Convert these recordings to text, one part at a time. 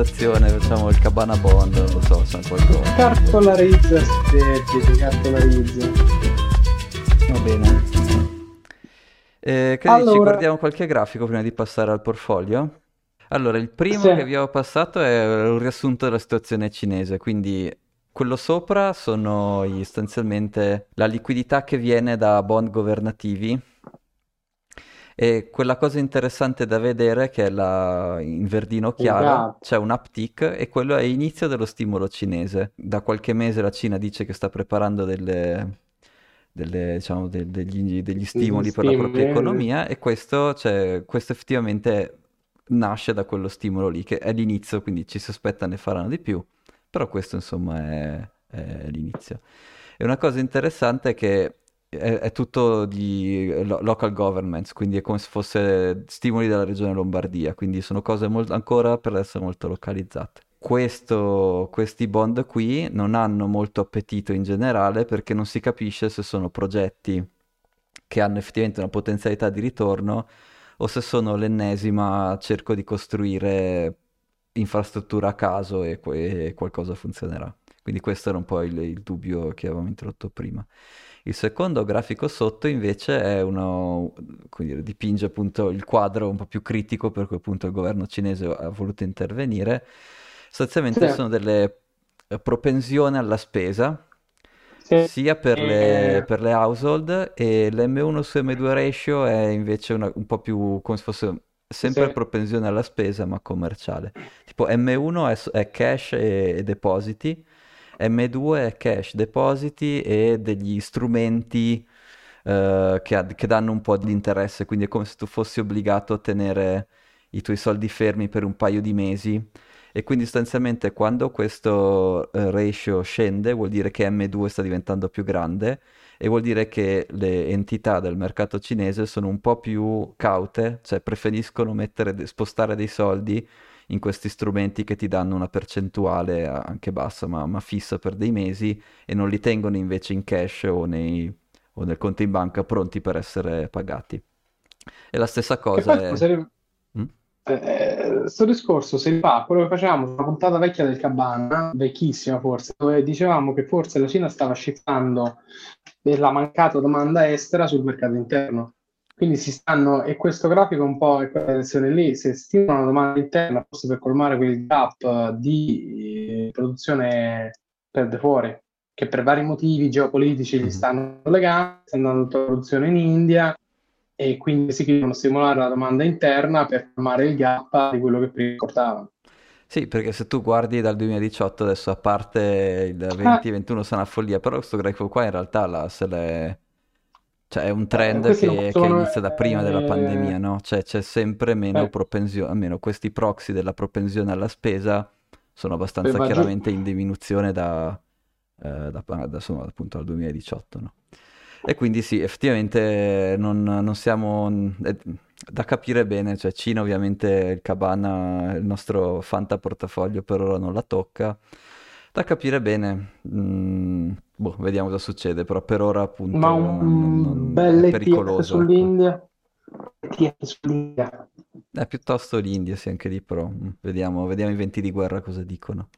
cartolarizzazione, facciamo il cabana bond, non lo so, sono qualcosa. Cartolarizza, sì, cartolarizza. Va bene. Eh, che allora... dici, guardiamo qualche grafico prima di passare al portfolio? Allora, il primo sì. che vi ho passato è un riassunto della situazione cinese, quindi quello sopra sono sostanzialmente la liquidità che viene da bond governativi e quella cosa interessante da vedere è che la, in verdino chiaro esatto. c'è un uptick e quello è l'inizio dello stimolo cinese. Da qualche mese la Cina dice che sta preparando delle, delle, diciamo, de, degli, degli, stimoli per la propria economia e questo, cioè, questo effettivamente nasce da quello stimolo lì, che è l'inizio, quindi ci si aspetta ne faranno di più, però questo insomma è, è l'inizio. E una cosa interessante è che è, tutto di lo- local governments, quindi è come se fosse stimoli della regione Lombardia, quindi sono cose molt- ancora per essere molto localizzate. Questo, questi bond qui non hanno molto appetito in generale perché non si capisce se sono progetti che hanno effettivamente una potenzialità di ritorno o se sono l'ennesima cerco di costruire infrastruttura a caso e, e qualcosa funzionerà. Quindi questo era un po' il, il, dubbio che avevamo introdotto prima. Il secondo grafico sotto invece è uno, dire, dipinge appunto il quadro un po' più critico per cui appunto il governo cinese ha voluto intervenire. Sostanzialmente sì. sono delle propensioni alla spesa sì. sia per le, eh. per le, household e l'M1 su M2 ratio è invece una, un po' più come se fosse sempre sì. propensione alla spesa ma commerciale. Tipo M1 è, è cash e, e, depositi, M2 è cash, depositi e degli strumenti uh, che, che danno un po' di interesse, quindi è come se tu fossi obbligato a tenere i tuoi soldi fermi per un paio di mesi. E quindi sostanzialmente quando questo eh, ratio scende vuol dire che M2 sta diventando più grande e vuol dire che le entità del mercato cinese sono un po' più caute, cioè preferiscono mettere, spostare dei soldi in questi strumenti che ti danno una percentuale anche bassa ma, ma fissa per dei mesi e non li tengono invece in cash o, nei, o nel conto in banca pronti per essere pagati. E la stessa cosa è... Sarebbe... Mm? Eh, sto discorso si rifà a quello che facevamo su una puntata vecchia del Cabana, vecchissima forse, dove dicevamo che forse la Cina stava shiftando la mancata domanda estera sul mercato interno. Quindi si stanno, e questo grafico un po' è quella direzione lì, se stimolano la domanda interna, forse per colmare quel gap di eh, produzione perde fuori, che per vari motivi geopolitici gli mm-hmm. stanno legando, sta andando la produzione in India, e quindi si devono stimolare la domanda interna per fermare il gap di quello che prima portavano. Sì, perché se tu guardi dal 2018 adesso a parte il 2021 ah. sono una follia, però questo grafico qua in realtà la, se l'è... Cioè è un trend eh, che, che, inizia da prima della pandemia, no? Cioè c'è sempre meno eh. propensione, almeno questi proxy della propensione alla spesa sono abbastanza chiaramente in diminuzione da, eh, da, da, insomma, appunto dal 2018, no? E quindi sì, effettivamente non, non siamo... È da capire bene, cioè Cina ovviamente il Cabana, il nostro Fanta portafoglio per ora non la tocca. Da capire bene, mm, boh, vediamo cosa succede, però per ora appunto Ma un non, non, bel è pericoloso. Ecco. sull'India? ETF sull'India? Eh, piuttosto l'India, sì, anche lì però. Mm, vediamo, vediamo i venti di guerra cosa dicono.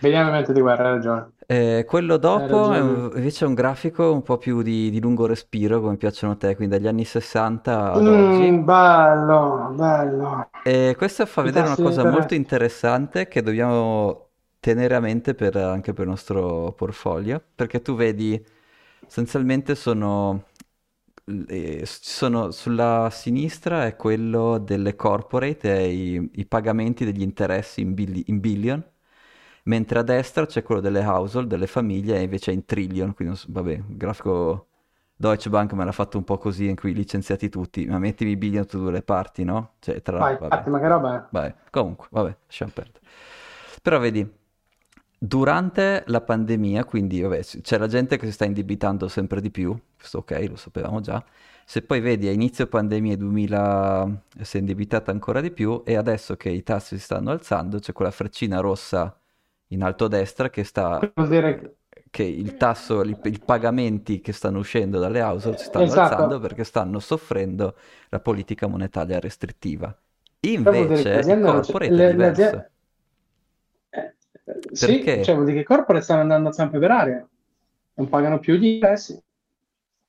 Vediamo il di guerra, hai ragione. Eh, quello dopo è un- invece è un grafico un po' più di, di lungo respiro, come piacciono a te, quindi dagli anni 60 ad oggi. Mm, bello, bello. E questo fa vedere una cosa molto interessante che dobbiamo tenere a mente per- anche per il nostro portfolio, perché tu vedi, essenzialmente sono, eh, sono sulla sinistra è quello delle corporate e i, i pagamenti degli interessi in, billi- in billion, mentre a destra c'è quello delle household, delle famiglie, e invece è in trillion, quindi vabbè, il grafico Deutsche Bank me l'ha fatto un po' così, in cui licenziati tutti, ma mettimi i billion da due le parti, no? Cioè, tra... Vai, vabbè. ma che roba è? Vai. Comunque, vabbè, lasciamo perdere. Però vedi, durante la pandemia, quindi vabbè, c'è la gente che si sta indebitando sempre di più, questo ok, lo sapevamo già. Se poi vedi a inizio pandemia 2000 si è indebitata ancora di più e adesso che i tassi si stanno alzando c'è quella freccina rossa in alto a destra che sta... Dire che il tasso, i, i pagamenti che stanno uscendo dalle household si stanno esatto. alzando perché stanno soffrendo la politica monetaria restrittiva. Invece il corporate le, è diverso. Sì, Perché? cioè vuol dire che i corporate stanno andando a zampe per aria, non pagano più gli interessi.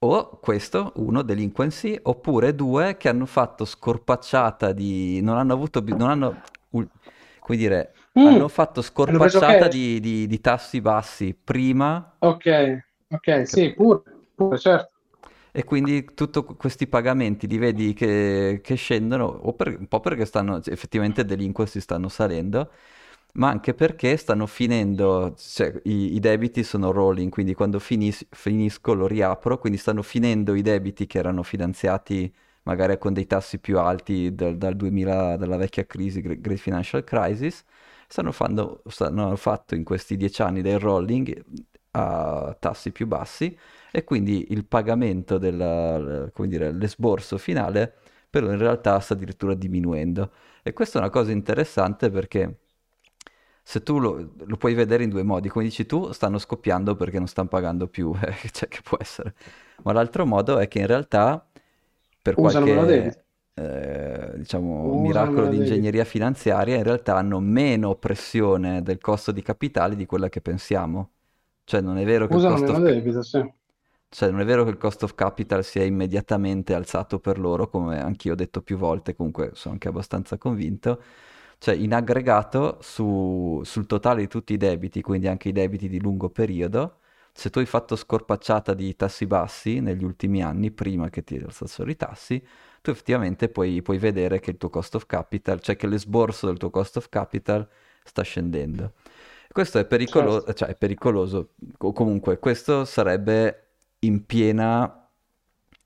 O questo, uno, delinquency, oppure due, che hanno fatto scorpacciata di... non hanno avuto... non hanno, come dire, Mm, hanno fatto scorpacciata di, di- di tassi bassi prima Ok, ok, sì, pure, pure, certo. e quindi tutti questi pagamenti li vedi che, che scendono, o per- un po' perché stanno, effettivamente delinquency stanno salendo, ma anche perché stanno finendo, cioè i, i debiti sono rolling, quindi quando finis- finisco lo riapro, quindi stanno finendo i debiti che erano finanziati magari con dei tassi più alti dal, dal 2000, dalla vecchia crisi, Gre- Great Financial Crisis, stanno, fando- stanno fatto in questi dieci anni del rolling a tassi più bassi e quindi il pagamento del, come dire, l'esborso finale però in realtà sta addirittura diminuendo. E questa è una cosa interessante perché se tu lo, lo puoi vedere in due modi, come dici tu, stanno scoppiando perché non stanno pagando più, eh, cioè che può essere. Ma l'altro modo è che in realtà per Usano qualche, eh, diciamo, usano miracolo di ingegneria finanziaria, in realtà hanno meno pressione del costo di capitale di quella che pensiamo. Cioè non è vero che il Usano cost meno of, debito, sì. cioè, non è vero che il cost of capital sia immediatamente alzato per loro, come anch'io ho detto più volte, comunque sono anche abbastanza convinto. Cioè, in aggregato su- sul totale di tutti i debiti, quindi anche i debiti di lungo periodo, se tu hai fatto scorpacciata di tassi bassi negli ultimi anni, prima che ti alzassero i tassi, tu effettivamente puoi, puoi vedere che il tuo cost of capital, cioè che l'esborso del tuo cost of capital sta scendendo. Questo è Certo. pericoloso, cioè è pericoloso, o comunque questo sarebbe in piena,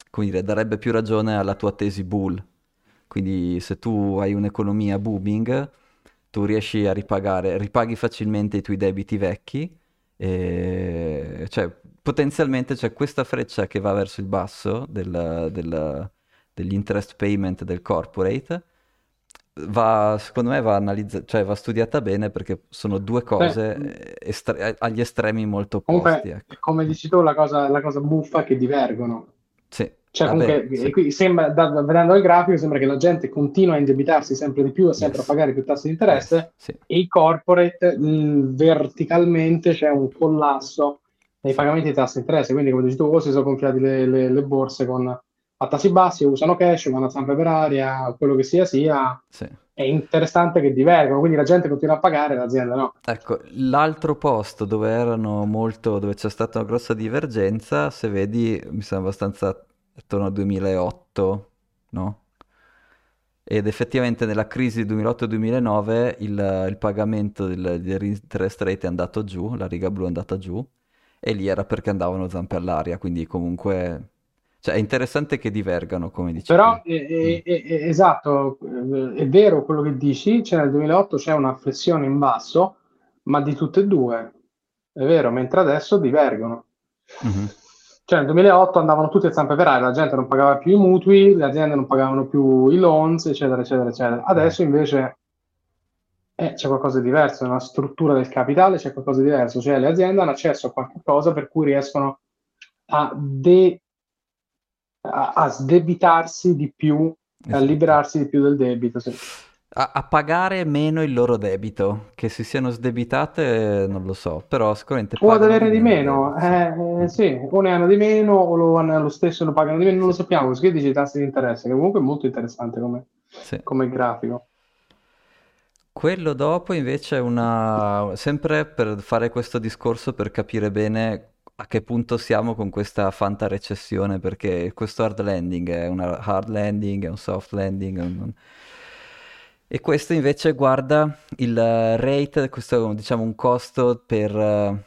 come dire, darebbe più ragione alla tua tesi bull. Quindi se tu hai un'economia booming, tu riesci a ripagare, ripaghi facilmente i tuoi debiti vecchi, e cioè potenzialmente c'è questa freccia che va verso il basso del- del- degli interest payment del corporate, va, secondo me va analizzata, cioè va studiata bene perché sono due Beh, cose eh, estre- agli estremi molto opposti, comunque, ecco. come dici tu, la cosa, la cosa buffa è che divergono. Sì, Cioè, vabbè, comunque, sì, qui sembra, da- vedendo il grafico, sembra che la gente continua a indebitarsi sempre di più e sempre a yes, pagare più tasse di yes, interesse sì, e i corporate, mh, verticalmente c'è un collasso nei pagamenti di tasse di interesse. Quindi, come dici tu, si sono gonfiati le, le- le borse con, a tassi bassi, usano cash, vanno a zampe per aria, quello che sia sia. sì. È interessante che divergono, quindi la gente continua a pagare, l'azienda no. Ecco, l'altro posto dove erano molto, dove c'è stata una grossa divergenza, se vedi, mi sembra abbastanza attorno al 2008, no? Ed effettivamente nella crisi 2008-2009 il, il pagamento del- dell'interest rate è andato giù, la riga blu è andata giù, e lì era perché andavano zampe all'aria, quindi comunque... Cioè è interessante che divergano, come dici tu. Però, Mm. eh, esatto, è vero quello che dici, c'è nel 2008 c'è una flessione in basso, ma di tutte e due, è vero, mentre adesso divergono. Mhm. Cioè nel 2008 andavano tutti a zampe per aria, la gente non pagava più i mutui, le aziende non pagavano più i loans, eccetera, eccetera, eccetera. Mhm. Adesso invece eh, c'è qualcosa di diverso, nella struttura del capitale c'è qualcosa di diverso, cioè le aziende hanno accesso a qualche cosa per cui riescono a de- a, a sdebitarsi di più, a Esatto. liberarsi di più del debito. sì. A, a pagare meno il loro debito, che si siano sdebitate, non lo so, però sicuramente O ad avere di meno meno, eh, eh, sì, o ne hanno di meno o lo hanno lo stesso lo pagano di meno, non lo sappiamo, così dice i tassi di interesse, che comunque è molto interessante come, Sì. come grafico. Quello dopo invece è una... sempre per fare questo discorso per capire bene a che punto siamo con questa fanta recessione, perché questo hard landing è una hard landing, è un soft landing, è un- e questo invece guarda il eh, rate, questo è diciamo un costo per... eh,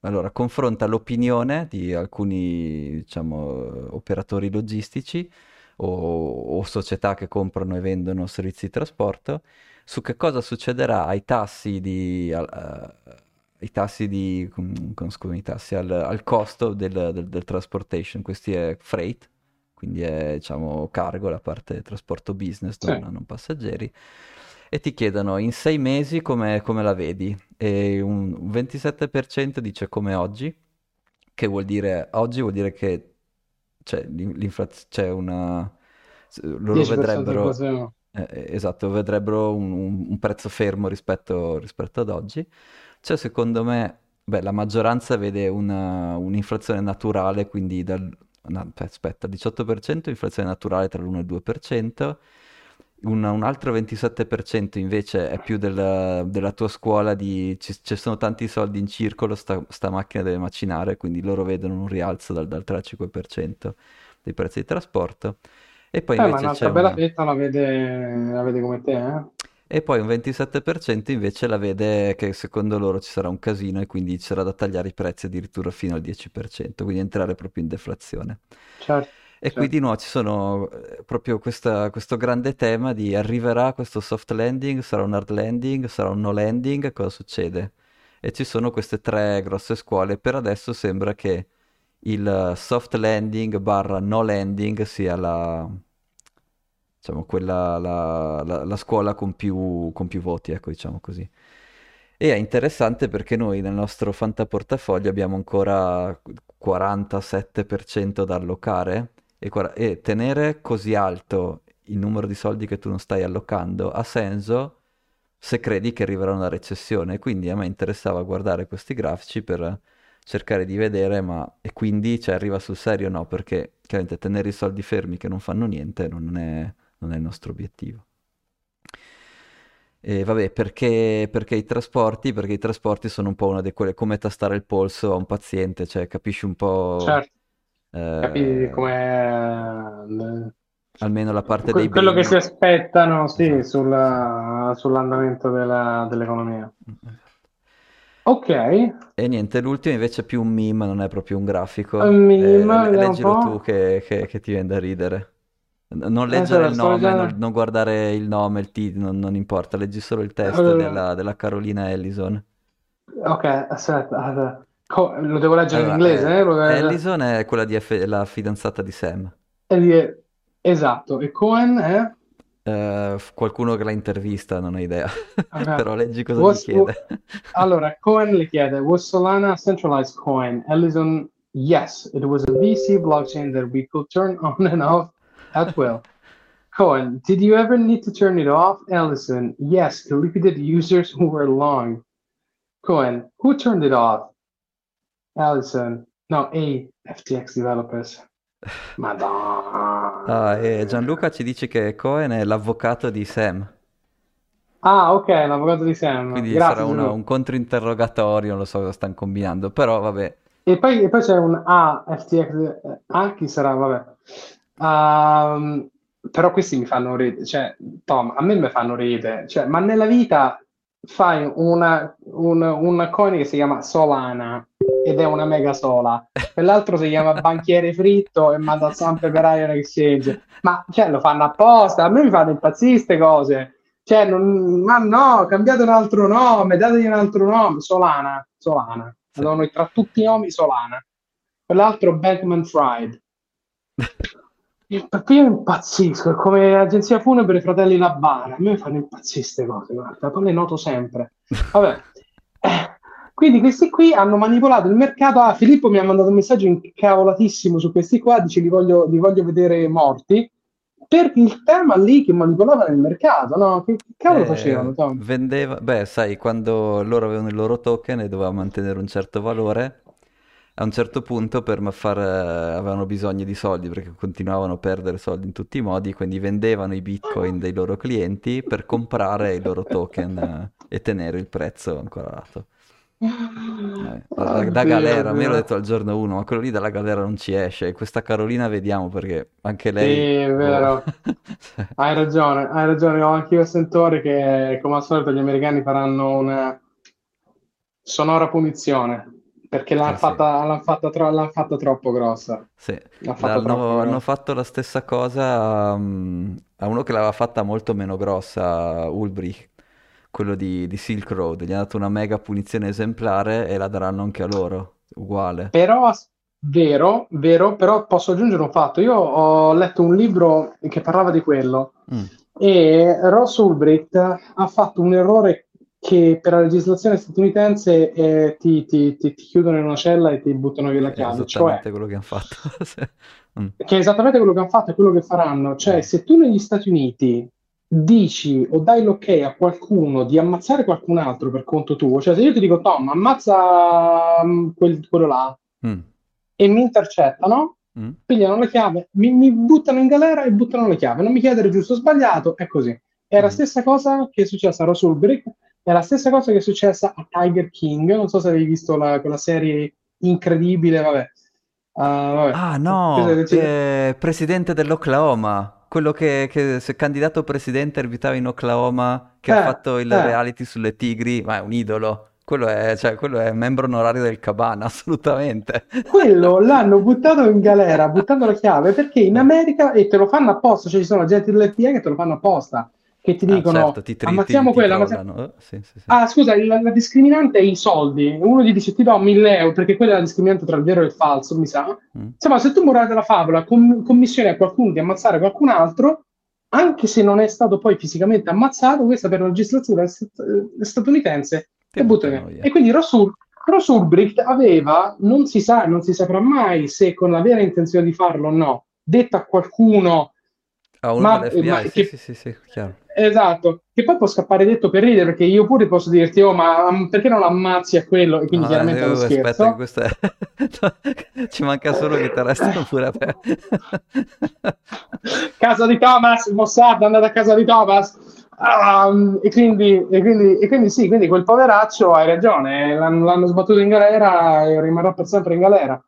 Allora, confronta l'opinione di alcuni, diciamo, operatori logistici o, o società che comprano e vendono servizi di trasporto su che cosa succederà ai tassi di, eh, ai tassi di, com- com- scusami, i tassi al, al costo del, del- del transportation. Questi è freight, quindi è, diciamo, cargo, la parte trasporto business, Sì. non, non passeggeri. E ti chiedono in sei mesi come, come la vedi? E un un 27% dice come oggi, che vuol dire, oggi vuol dire che c'è l'inflazione, c'è una, loro 10% di vedrebbero, inflazione. Eh, esatto, vedrebbero un, un prezzo fermo rispetto, rispetto ad oggi. Cioè, secondo me, beh, la maggioranza vede una, un'inflazione naturale, quindi dal, no, aspetta, 18% inflazione naturale tra l'1 e il 2%, un, un altro 27% invece è più del, della tua scuola di ci, ci, sono tanti soldi in circolo, sta, sta, macchina deve macinare, quindi loro vedono un rialzo dal, dal 3 al 5% dei prezzi di trasporto. E poi Eh, ma invece un'altra c'è bella una... fetta la vede, la vede come te, eh? E poi un 27% invece la vede che secondo loro ci sarà un casino e quindi sarà da tagliare i prezzi addirittura fino al 10%, quindi entrare proprio in deflazione. Certo, E qui certo. di nuovo ci sono eh, proprio questa- questo grande tema di arriverà questo soft landing, sarà un hard landing, sarà un no landing, cosa succede? E ci sono queste tre grosse scuole. Per adesso sembra che il soft landing barra no landing sia la, diciamo, quella, la, la- la scuola con più, con più voti, ecco, diciamo così. E è interessante perché noi nel nostro fantaportafoglio abbiamo ancora 47% da allocare e, e tenere così alto il numero di soldi che tu non stai allocando ha senso se credi che arriverà una recessione. Quindi a me interessava guardare questi grafici per cercare di vedere, ma e quindi cioè, arriva sul serio o no? Perché chiaramente tenere i soldi fermi che non fanno niente non è, non è il nostro obiettivo. E vabbè, perché, perché i trasporti? Perché i trasporti sono un po' una di quelle, come tastare il polso a un paziente, cioè capisci un po', Certo, eh, come almeno la parte dei que- quello che si beni. aspettano, sì, Esatto. sulla- sull'andamento della- dell'economia. Esatto. Ok, E niente, l'ultimo invece è più un meme, non è proprio un un grafico. Eh, meme, un leggilo tu che, che- che ti viene da ridere. Non Eh, leggere il nome, non, non guardare il nome, il titolo, non, non importa, leggi solo il testo Eh, della, della Carolina Ellison. ok, aspetta, aspetta. Co- lo devo leggere in Allora, inglese, eh, eh? Ellison è quella di F- la fidanzata di Sam. dire- Esatto, e Cohen è... F- qualcuno che la intervista, non ho idea. ok. Però leggi cosa gli Was- wa- chiede. allora, Cohen le chiede, was Solana a centralized coin? Ellison, yes, it was a VC blockchain that we could turn on and off at will. Cohen, did you ever need to turn it off? Ellison, yes, to liquidate users who were long. Cohen, who turned it off? Ellison, no, A, FTX developers. Madonna. Ah, e Gianluca ci dice che Cohen è l'avvocato di Sam, Ah, ok, l'avvocato di Sam. quindi sarà Grazie, una- Gianluca. un controinterrogatorio, non lo so cosa stanno combinando, però vabbè. E poi, e poi c'è un A, FTX, eh, A, chi sarà? Vabbè. Ehm, però questi mi fanno ridere, cioè, Tom, a me mi fanno ridere, cioè, ma nella vita fai una, un, una coin che si chiama Solana ed è una mega sola, quell'altro si chiama Banchiere Fritto e manda zampe per Iron Exchange, ma cioè, lo fanno apposta, a me mi fanno impazzire queste cose, cioè, non- ma no, cambiate un altro nome, dategli un altro nome, Solana, Solana, Sì. Tra tutti i nomi Solana, quell'altro Bankman Fried. Io io impazzisco, è come agenzia funebre Fratelli Labara, a me fanno impazzire queste cose, guarda, poi le noto sempre. Vabbè, Eh, quindi questi qui hanno manipolato il mercato. Ah, Filippo mi ha mandato un messaggio incavolatissimo su questi qua, dice li voglio, li voglio vedere morti, per il tema lì che manipolavano il mercato, no? Che, che cavolo Eh, facevano, Tom? vendeva, beh, sai, quando loro avevano il loro token e doveva mantenere un certo valore, a un certo punto per far, eh, avevano bisogno di soldi perché continuavano a perdere soldi in tutti i modi, quindi vendevano i bitcoin dei loro clienti per comprare i loro token, eh, e tenere il prezzo ancora lato. Eh, da, da- galera, me l'ho detto al giorno 1, ma quello lì dalla galera non ci esce. E questa Carolina vediamo perché anche Sì, lei... è boh. vero. Hai ragione, hai ragione, ho anche io il sentore che come al solito gli americani faranno una sonora punizione perché l'hanno eh sì. fatta, l'hanno fatta, tro- l'hanno fatta troppo grossa. Sì, fatta troppo hanno, hanno grossa. fatto la stessa cosa a, mm, a uno che l'aveva fatta molto meno grossa, Ulbricht, quello di, di Silk Road. Gli hanno dato una mega punizione esemplare e la daranno anche a loro, uguale. Però, vero, vero, però posso aggiungere un fatto. Io ho letto un libro che parlava di quello Mm, e Ross Ulbricht ha fatto un errore che per la legislazione statunitense eh, ti, ti- ti- ti chiudono in una cella e ti buttano via la è chiave, cioè esattamente quello che hanno fatto. Mm, che è esattamente quello che hanno fatto e quello che faranno. Cioè, se tu negli Stati Uniti dici o dai l'ok a qualcuno di ammazzare qualcun altro per conto tuo, cioè se io ti dico Tom, ammazza mm, quel, quello là mm. e mi intercettano, mm. pigliano la chiave, mi, mi, buttano in galera e buttano la chiave, non mi chiedere giusto o sbagliato, è così. È la mm. stessa cosa che è successa a Rosulbrick, è la stessa cosa che è successa a Tiger King, non so se avevi visto la, quella serie incredibile, vabbè. Uh, vabbè. Ah no, eh, presidente dell'Oklahoma quello che, che è candidato presidente abitava in Oklahoma, che eh, ha fatto il eh. reality sulle tigri, ma è un idolo. Quello è, cioè, quello è membro onorario del Cabana, assolutamente. Quello l'hanno buttato in galera, buttando la chiave, perché in America, e te lo fanno apposta, cioè ci sono agenti dell'FBI che te lo fanno apposta, che ti ah, dicono certo, ti tri- ammazziamo ti, ti ammazziamo... Oh, sì, sì, sì. Ah, scusa, la, la, discriminante è i soldi. Uno gli dice ti do 1000 euro perché quella è la discriminante tra il vero e il falso, mi sa. Mm. Insomma, se tu morale della favola com- commissioni a qualcuno di ammazzare qualcun altro, anche se non è stato poi fisicamente ammazzato, questa per la legislatura statunitense e buttano E quindi Rosul, Ross Ulbricht aveva, non si sa, non si saprà mai se con la vera intenzione di farlo o no, detto a qualcuno a uno ma, dell'FBI, ma, sì, che, sì, sì, sì, chiaro. Esatto, che poi può scappare detto per ridere, perché io pure posso dirti, oh, ma um, perché non ammazzi a quello? E quindi no, chiaramente è uno scherzo. Aspetta, questo è... Ci manca solo che ti arrestano pure a te. casa di Thomas, Mossad, andate a casa di Thomas. Um, e, quindi, e, quindi, e, quindi, sì, quindi quel poveraccio hai ragione, l'hanno, l'hanno sbattuto in galera e rimarrà per sempre in galera.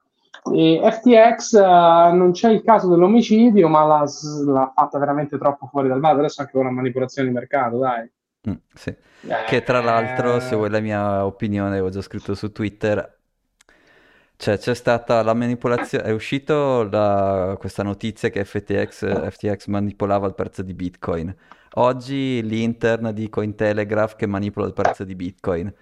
E FTX uh, eh, non c'è il caso dell'omicidio, ma l'ha, l'ha, fatta veramente troppo fuori dal vaso. Adesso anche una manipolazione di mercato, dai. Mm, sì. eh, che tra l'altro, se vuoi la mia opinione, avevo già scritto su Twitter. Cioè, c'è stata la manipolazione. È uscito questa notizia che FTX, FTX manipolava il prezzo di Bitcoin. Oggi l'intern di Cointelegraph che manipola il prezzo di Bitcoin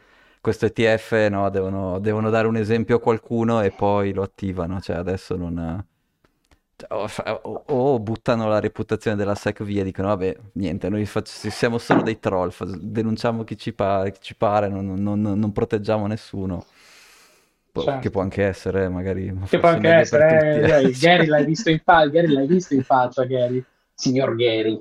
questo ETF no, devono, devono, dare un esempio a qualcuno e poi lo attivano, cioè adesso non... Cioè, o, o, buttano la reputazione della SEC via e dicono vabbè niente noi faccio, siamo solo dei troll denunciamo chi ci pare, chi ci pare non, non, non, proteggiamo nessuno. Certo. che può anche essere magari che può anche essere eh, Gary l'hai visto in faccia Gary l'hai visto in faccia Gary? Signor Gary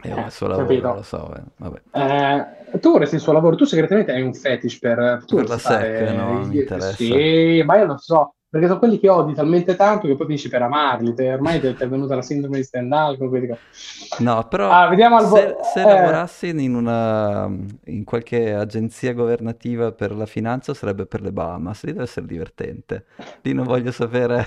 è il suo lavoro, lo so. Eh. Eh, tu vorresti il suo lavoro, tu segretamente hai un fetish per, per la SEC, no? Mi interessa. Sì, ma io lo so, perché sono quelli che odi talmente tanto che poi finisci per amarli. Te, ormai ti è venuta la sindrome di Stendhal. Quindi... No, però ah, vediamo se, se eh... lavorassi in, una, in qualche agenzia governativa per la finanza sarebbe per le Bahamas. Lì deve essere divertente. Lì non voglio sapere.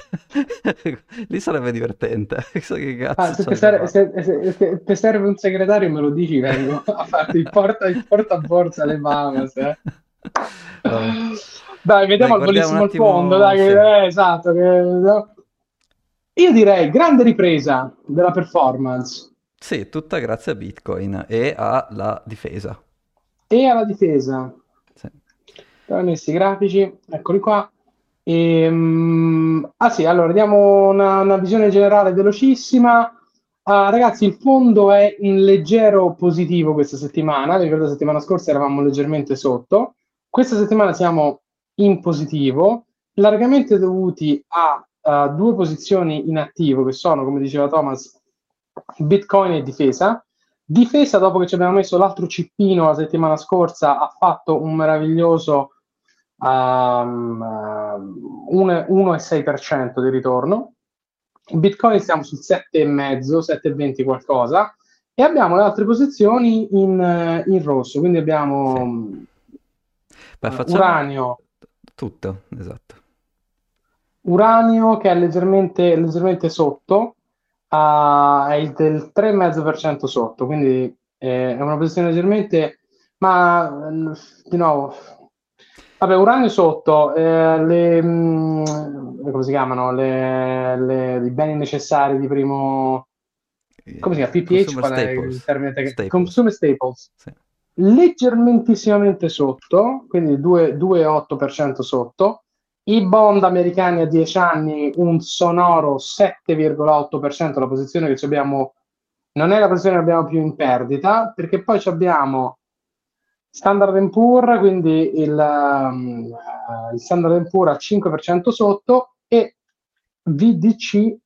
Lì sarebbe divertente. so che cazzo ah, se, ti serve, se, se, se, serve, un segretario, me lo dici, vengo a farti il porta, il porta a borsa alle Bahamas. Eh. Oh. Dai, vediamo dai, al volissimo al fondo. Dai, sì. eh, esatto. Che... Io direi grande ripresa della performance. Sì, tutta grazie a Bitcoin e alla difesa. E alla difesa. Sì. Messo i grafici, eccoli qua. E, um, ah sì, allora diamo una, una visione generale velocissima. Uh, ragazzi, il fondo è in leggero positivo questa settimana. Ricordo la settimana scorsa eravamo leggermente sotto. Questa settimana siamo in positivo, largamente dovuti a uh, due posizioni in attivo che sono, come diceva Thomas, Bitcoin e difesa. Difesa, dopo che ci abbiamo messo l'altro cippino la settimana scorsa, ha fatto un meraviglioso um, uh, 1,6% di ritorno. Bitcoin siamo sul 7,5, 7,20 qualcosa. E abbiamo le altre posizioni in, in rosso, quindi abbiamo sì. Beh, facciamo... uranio, tutto, esatto. Uranio che è leggermente, leggermente sotto, uh, è del 3,5% sotto, quindi eh, è una posizione leggermente, ma di nuovo, vabbè, uranio sotto, eh, le, mh, mm, come si chiamano, le, le, i beni necessari di primo, come si chiama, PPH, è il termine tecnico? Consumer staples. Sì leggermentissimamente sotto, quindi 2,8% sotto. I bond americani a 10 anni un sonoro 7,8%, la posizione che abbiamo non è la posizione che abbiamo più in perdita, perché poi abbiamo Standard Poor, quindi il, um, il Standard Poor a 5% sotto e VDC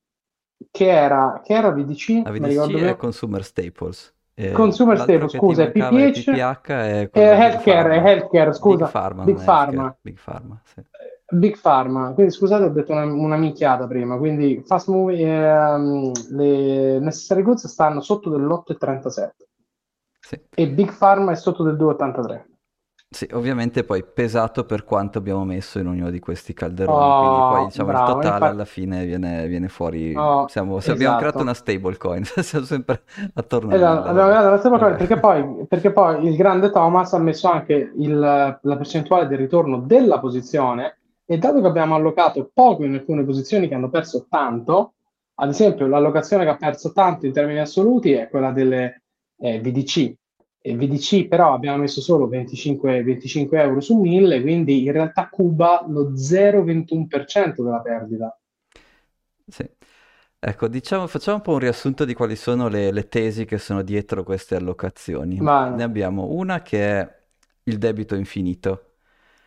che era, che era VDC? La VDC è Consumer Staples Eh, Consumer stable, scusa, PPH, PPH è eh, healthcare, healthcare, scusa, Big Pharma. Big Pharma. Big Pharma, sì. Big Pharma, quindi scusate ho detto una, una minchiata prima, quindi fast moving, ehm, le necessary goods stanno sotto dell'8,37 sì. e Big Pharma è sotto del 2,83. Sì, ovviamente poi pesato per quanto abbiamo messo in ognuno di questi calderoni, oh, quindi poi diciamo bravo, il totale infatti... alla fine viene, viene fuori, oh, siamo, esatto. abbiamo creato una stablecoin, siamo sempre attorno esatto, una stablecoin perché poi, perché poi il grande Thomas ha messo anche il, la percentuale del ritorno della posizione e dato che abbiamo allocato poco in alcune posizioni che hanno perso tanto, ad esempio l'allocazione che ha perso tanto in termini assoluti è quella delle eh, VDC. VDC però abbiamo messo solo 25, 25 euro su 1000, quindi in realtà cuba lo 0,21% della perdita. Sì. Ecco, diciamo, facciamo un po' un riassunto di quali sono le, le tesi che sono dietro queste allocazioni. Ma... Ne abbiamo una che è il debito infinito,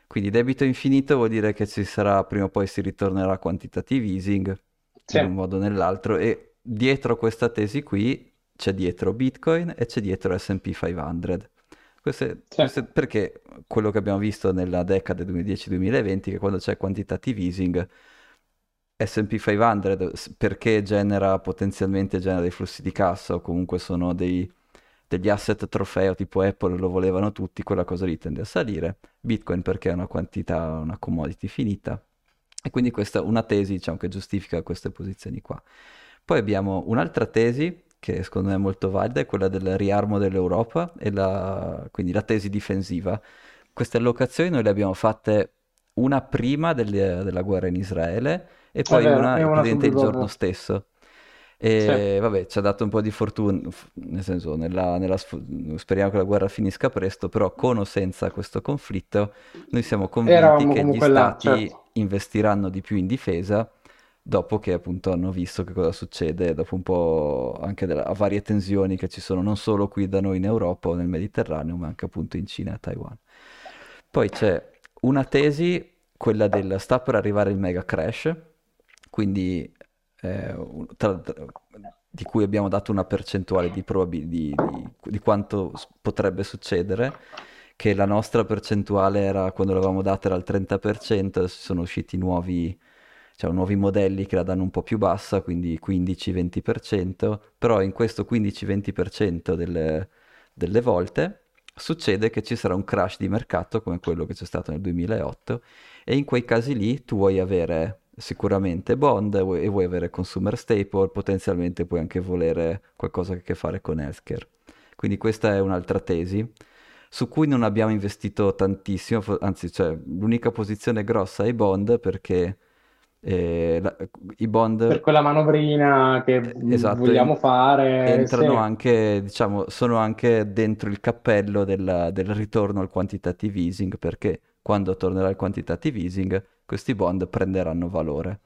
quindi debito infinito vuol dire che ci sarà, prima o poi si ritornerà a quantitative easing sì. in un modo o nell'altro e dietro questa tesi qui c'è dietro Bitcoin e c'è dietro S&P 500. Queste, sì. queste, perché quello che abbiamo visto nella decade 2010-2020 che quando c'è quantitative easing S&P 500 perché genera potenzialmente genera dei flussi di cassa o comunque sono dei degli asset trofeo tipo Apple lo volevano tutti, quella cosa lì tende a salire. Bitcoin perché è una quantità, una commodity finita. E quindi questa è una tesi diciamo, che giustifica queste posizioni qua. Poi abbiamo un'altra tesi che secondo me è molto valida, è quella del riarmo dell'Europa e la, quindi la tesi difensiva. Queste allocazioni noi le abbiamo fatte una prima delle, della guerra in Israele e poi vero, una, una il giorno stesso. E sì. vabbè, ci ha dato un po' di fortuna, nel senso, nella, nella, speriamo che la guerra finisca presto, però con o senza questo conflitto, noi siamo convinti che gli là, stati certo. investiranno di più in difesa dopo che appunto hanno visto che cosa succede, dopo un po' anche delle varie tensioni che ci sono non solo qui da noi in Europa o nel Mediterraneo, ma anche appunto in Cina e a Taiwan. Poi c'è una tesi, quella del sta per arrivare il mega crash, quindi eh, tra, tra, di cui abbiamo dato una percentuale di, probabil- di, di, di quanto potrebbe succedere, che la nostra percentuale era, quando l'avevamo data era al 30%, adesso sono usciti nuovi, cioè, nuovi modelli che la danno un po' più bassa, quindi 15-20%, però in questo 15-20% delle, delle volte succede che ci sarà un crash di mercato come quello che c'è stato nel 2008 e in quei casi lì tu vuoi avere sicuramente bond e vuoi, avere consumer staple, potenzialmente puoi anche volere qualcosa che a che fare con healthcare. Quindi questa è un'altra tesi su cui non abbiamo investito tantissimo, anzi cioè, l'unica posizione grossa è i bond perché eh, la, i bond... Per quella manovrina che eh, esatto, vogliamo fare. Entrano sì. anche, diciamo, sono anche dentro il cappello del, del ritorno al quantitative easing perché quando tornerà il quantitative easing questi bond prenderanno valore.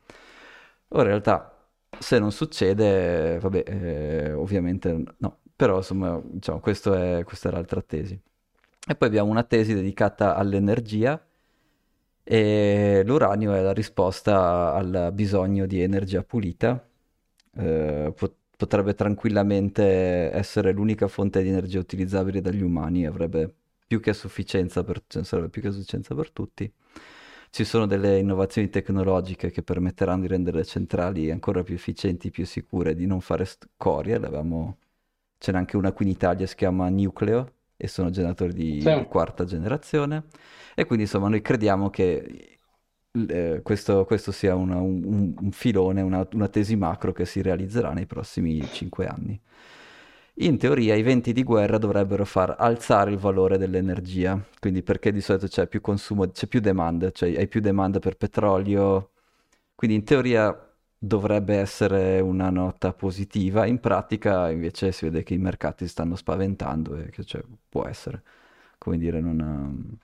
Ora in realtà se non succede, vabbè, eh, ovviamente no, però insomma, diciamo, è, questa è l'altra tesi. E poi abbiamo una tesi dedicata all'energia e l'uranio è la risposta al bisogno di energia pulita. Eh, pot- potrebbe tranquillamente essere l'unica fonte di energia utilizzabile dagli umani, avrebbe più che sufficienza per, cioè, sarebbe più che sufficienza per tutti ci sono delle innovazioni tecnologiche che permetteranno di rendere le centrali ancora più efficienti, più sicure, di non fare scorie. L'avevamo... Ce n'è anche una qui in Italia, si chiama Nucleo, e sono generatori di, sì. di quarta generazione. E quindi insomma noi crediamo che eh, questo, questo, sia una, un, un, filone, una, una tesi macro che si realizzerà nei prossimi cinque anni. In teoria i venti di guerra dovrebbero far alzare il valore dell'energia, quindi perché di solito c'è più consumo, c'è più demand, cioè hai più demand per petrolio, quindi in teoria dovrebbe essere una nota positiva, in pratica invece si vede che i mercati stanno spaventando e che cioè, può essere, come dire, non...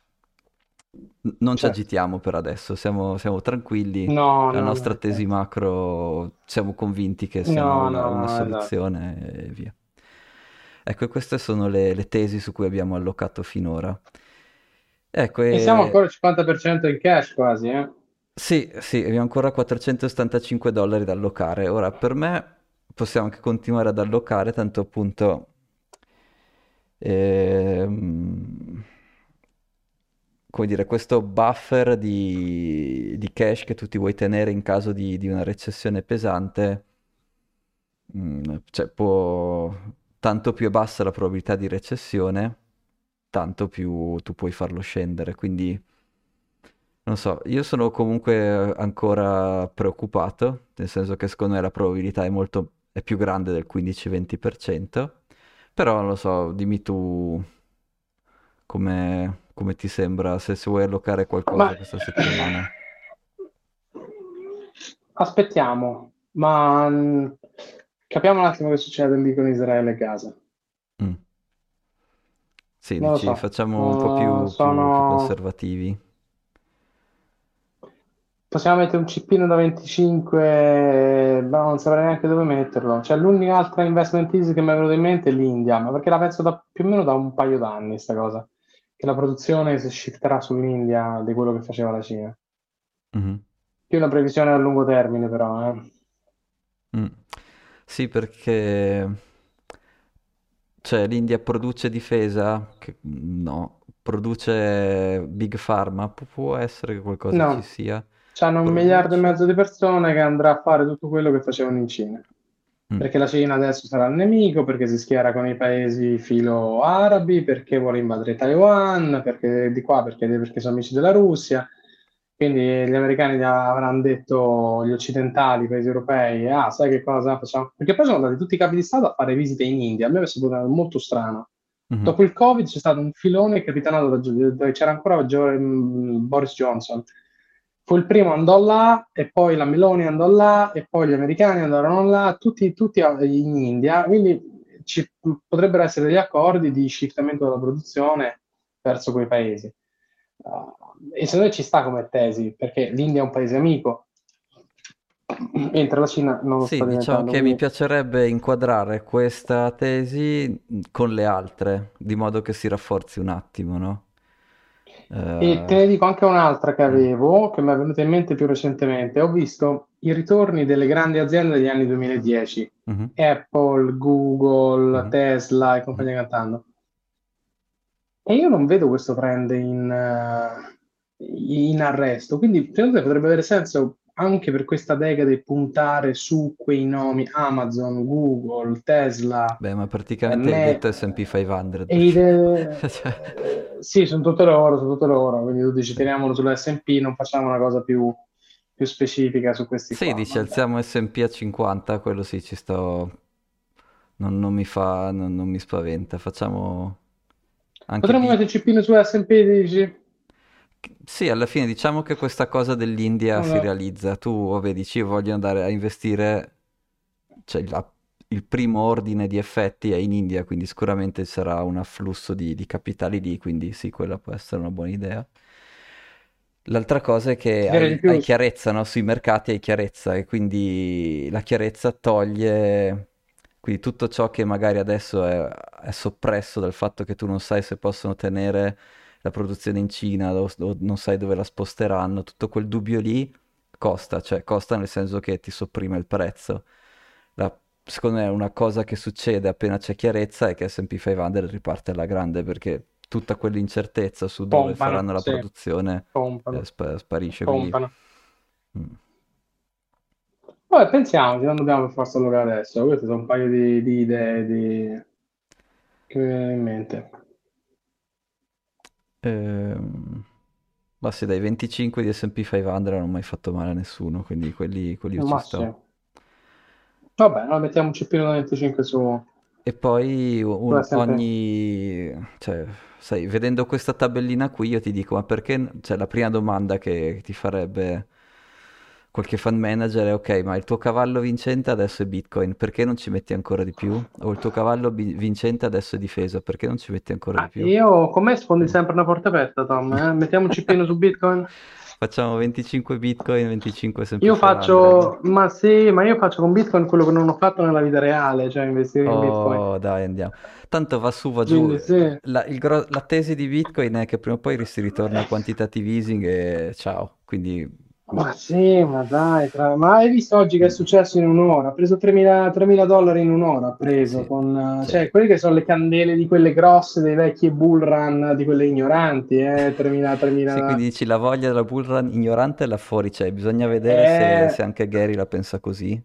Non ci certo. agitiamo per adesso, siamo, siamo tranquilli. No, La no, nostra no, tesi macro siamo convinti che sia una, una esatto. soluzione esatto. e via. Ecco, queste sono le, le tesi su cui abbiamo allocato finora. Ecco, e... e siamo ancora al 50% in cash quasi, eh? Sì, sì, abbiamo ancora 475 dollari da allocare. Ora, per me possiamo anche continuare ad allocare, tanto appunto Ehm, come dire, questo buffer di, di cash che tu ti vuoi tenere in caso di, di una recessione pesante, mm, cioè può, tanto più è bassa la probabilità di recessione, tanto più tu puoi farlo scendere. Quindi, non so, io sono comunque ancora preoccupato, nel senso che secondo me la probabilità è molto, è più grande del 15-20%, però non lo so, dimmi tu come, come ti sembra, se, se vuoi allocare qualcosa Ma questa settimana. aspettiamo, ma mh, capiamo un attimo che succede lì con Israele e Gaza. Mm. Sì, dici, so, facciamo un po' Uh, più, più- più sono... conservativi. Possiamo mettere un cippino da 25, ma non saprei neanche dove metterlo. Cioè, l'unica altra investment easy che mi è venuta in mente è l'India, ma perché la penso da più o meno da un paio d'anni, sta cosa, che la produzione si shifterà sull'India di quello che faceva la Cina. Mhm. Più una previsione a lungo termine, però, eh. Mm. Sì, perché cioè, l'India produce difesa? Che- No. Produce Big Pharma? Pu- può essere che qualcosa ci No, sia. c'hanno un miliardo e mezzo di persone che andrà a fare tutto quello che facevano in Cina. Mm. Perché la Cina adesso sarà il nemico, perché si schiera con i paesi filo arabi, perché vuole invadere Taiwan, perché di qua, perché, perché sono amici della Russia. Quindi gli americani avranno detto, gli occidentali, i paesi europei, ah, sai che cosa facciamo? Perché poi sono andati tutti i capi di Stato a fare visite in India. A me è sembrato molto strano. Mhm. Dopo il Covid c'è stato un filone capitanato da, dove c'era ancora mm, Boris Johnson. Fu il primo, andò là, e poi la Meloni andò là, e poi gli americani andarono là, tutti, tutti in India. Quindi ci potrebbero essere degli accordi di shiftamento della produzione verso quei paesi. Uh, e secondo me ci sta come tesi, perché l'India è un paese amico, mentre la Cina non lo Sì, sta diciamo che mi piacerebbe inquadrare questa tesi con le altre, di modo che si rafforzi un attimo, no? E te Eh, ne dico anche un'altra che mm, avevo, che mi è venuta in mente più recentemente. Ho visto i ritorni delle grandi aziende degli anni 2010, mhm, Apple, Google, mhm, Tesla e mhm. compagnia cantando. E io non vedo questo trend in, eh, in arresto, quindi secondo me potrebbe avere senso anche per questa decade puntare su quei nomi Amazon, Google, Tesla, Beh, ma praticamente hai detto S&P 500 e i perché... de- cioè, eh, sì, sono tutte loro, sono tutte loro, quindi tu dici teniamolo sull'S&P, non facciamo una cosa più, più specifica su questi Sì, qua, dici vabbè. alziamo S&P a 50, quello sì ci sto... Non, non mi fa... Non, non mi spaventa. Facciamo anche Potremmo metterci più su S&P, dici? Sì, alla fine diciamo che questa cosa dell'India si Allora, realizza. Tu, vabbè, dici io voglio andare a investire, cioè la- il primo ordine di effetti è in India, quindi sicuramente ci sarà un afflusso di, di capitali lì, quindi sì, quella può essere una buona idea. L'altra cosa è che hai, hai chiarezza, no? Sui mercati hai chiarezza e quindi la chiarezza toglie, quindi tutto ciò che magari adesso è, è soppresso dal fatto che tu non sai se possono tenere la produzione in Cina o, o non sai dove la sposteranno, tutto quel dubbio lì costa, cioè costa nel senso che ti sopprime il prezzo. La- secondo me una cosa che succede appena c'è chiarezza è che S&P 500 riparte alla grande perché tutta quell'incertezza su dove Pompano, faranno la sì, produzione eh, spa- sparisce, quindi pompano. mm, Vabbè, pensiamoci, non dobbiamo per forza allora adesso. Queste sono un paio di, di idee di- che mi vengono in mente. Ehm, ma sì, dai 25 di S&P 500 non ho mai fatto male a nessuno, quindi quelli, quelli io ci Ma sì. sto. Vabbè, noi mettiamo un cippino da 25 su, E poi un- S&P. ogni, cioè, sai, vedendo questa tabellina qui io ti dico, ma perché, cioè, la prima domanda che ti farebbe qualche fan manager è, ok, ma il tuo cavallo vincente adesso è Bitcoin, perché non ci metti ancora di più? O il tuo cavallo bi- vincente adesso è difesa, perché non ci metti ancora di Ah, più? io con me sfondi sempre una porta aperta, Tom, eh? Mettiamo un cippino su Bitcoin? Facciamo 25 Bitcoin, 25 S&P Io 500. faccio, ma sì, ma io faccio con Bitcoin quello che non ho fatto nella vita reale, cioè investire in Bitcoin. Oh, dai, andiamo. Tanto va su, va giù. Quindi sì, La, gro- la tesi di Bitcoin è che prima o poi si ritorna a quantitative easing e ciao. Quindi Ma sì, ma dai, tra... ma hai visto oggi che è successo in un'ora? Ha preso 3.000, 3.000 dollari in un'ora, ha preso, Sì, con, sì. cioè, quelle che sono le candele di quelle grosse, dei vecchi bull run, di quelle ignoranti, eh, 3.000, Sì, 3.000... quindi dici la voglia della bull run ignorante è là fuori, cioè bisogna vedere se, Eh, se anche Gary la pensa così.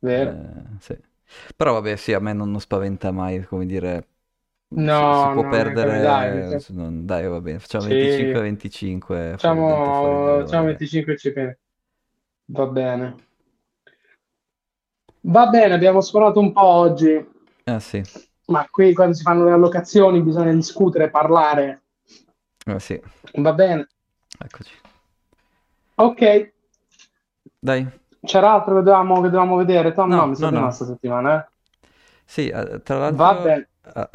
vero. Eh, sì. Però vabbè, sì, a me non, non spaventa mai, come dire, si, si No, può no, me, dai, perdere, non- dai, va bene, facciamo sì, 25-25, fuori dentro, fuori facciamo, va facciamo bene. 25 CP. Va bene. Va bene, abbiamo suonato un po' oggi, Ah sì, ma qui quando si fanno le allocazioni bisogna discutere, parlare. ah sì, Va bene. eccoci. Ok, Dai, c'era altro che dovevamo, che dovevamo vedere? Tom, no, no, mi no, di no no. settimana, eh. Sì, eh, tra Va l'altro bene. A-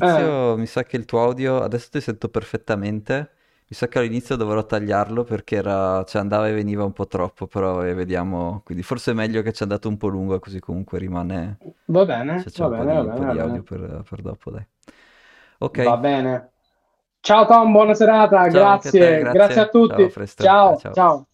Eh, all'inizio mi sa che il tuo audio, adesso ti sento perfettamente, mi sa che all'inizio dovrò tagliarlo perché era, cioè andava e veniva un po' troppo, però eh, vediamo, quindi forse è meglio che ci è andato un po' lungo così comunque rimane, va bene, c'è va un po' bene, di, va un po' va di audio per, per dopo, dai. Va Ok, bene. Ciao Tom, buona serata, ciao a te, grazie, grazie a grazie, tutti. Ciao, ciao. ciao.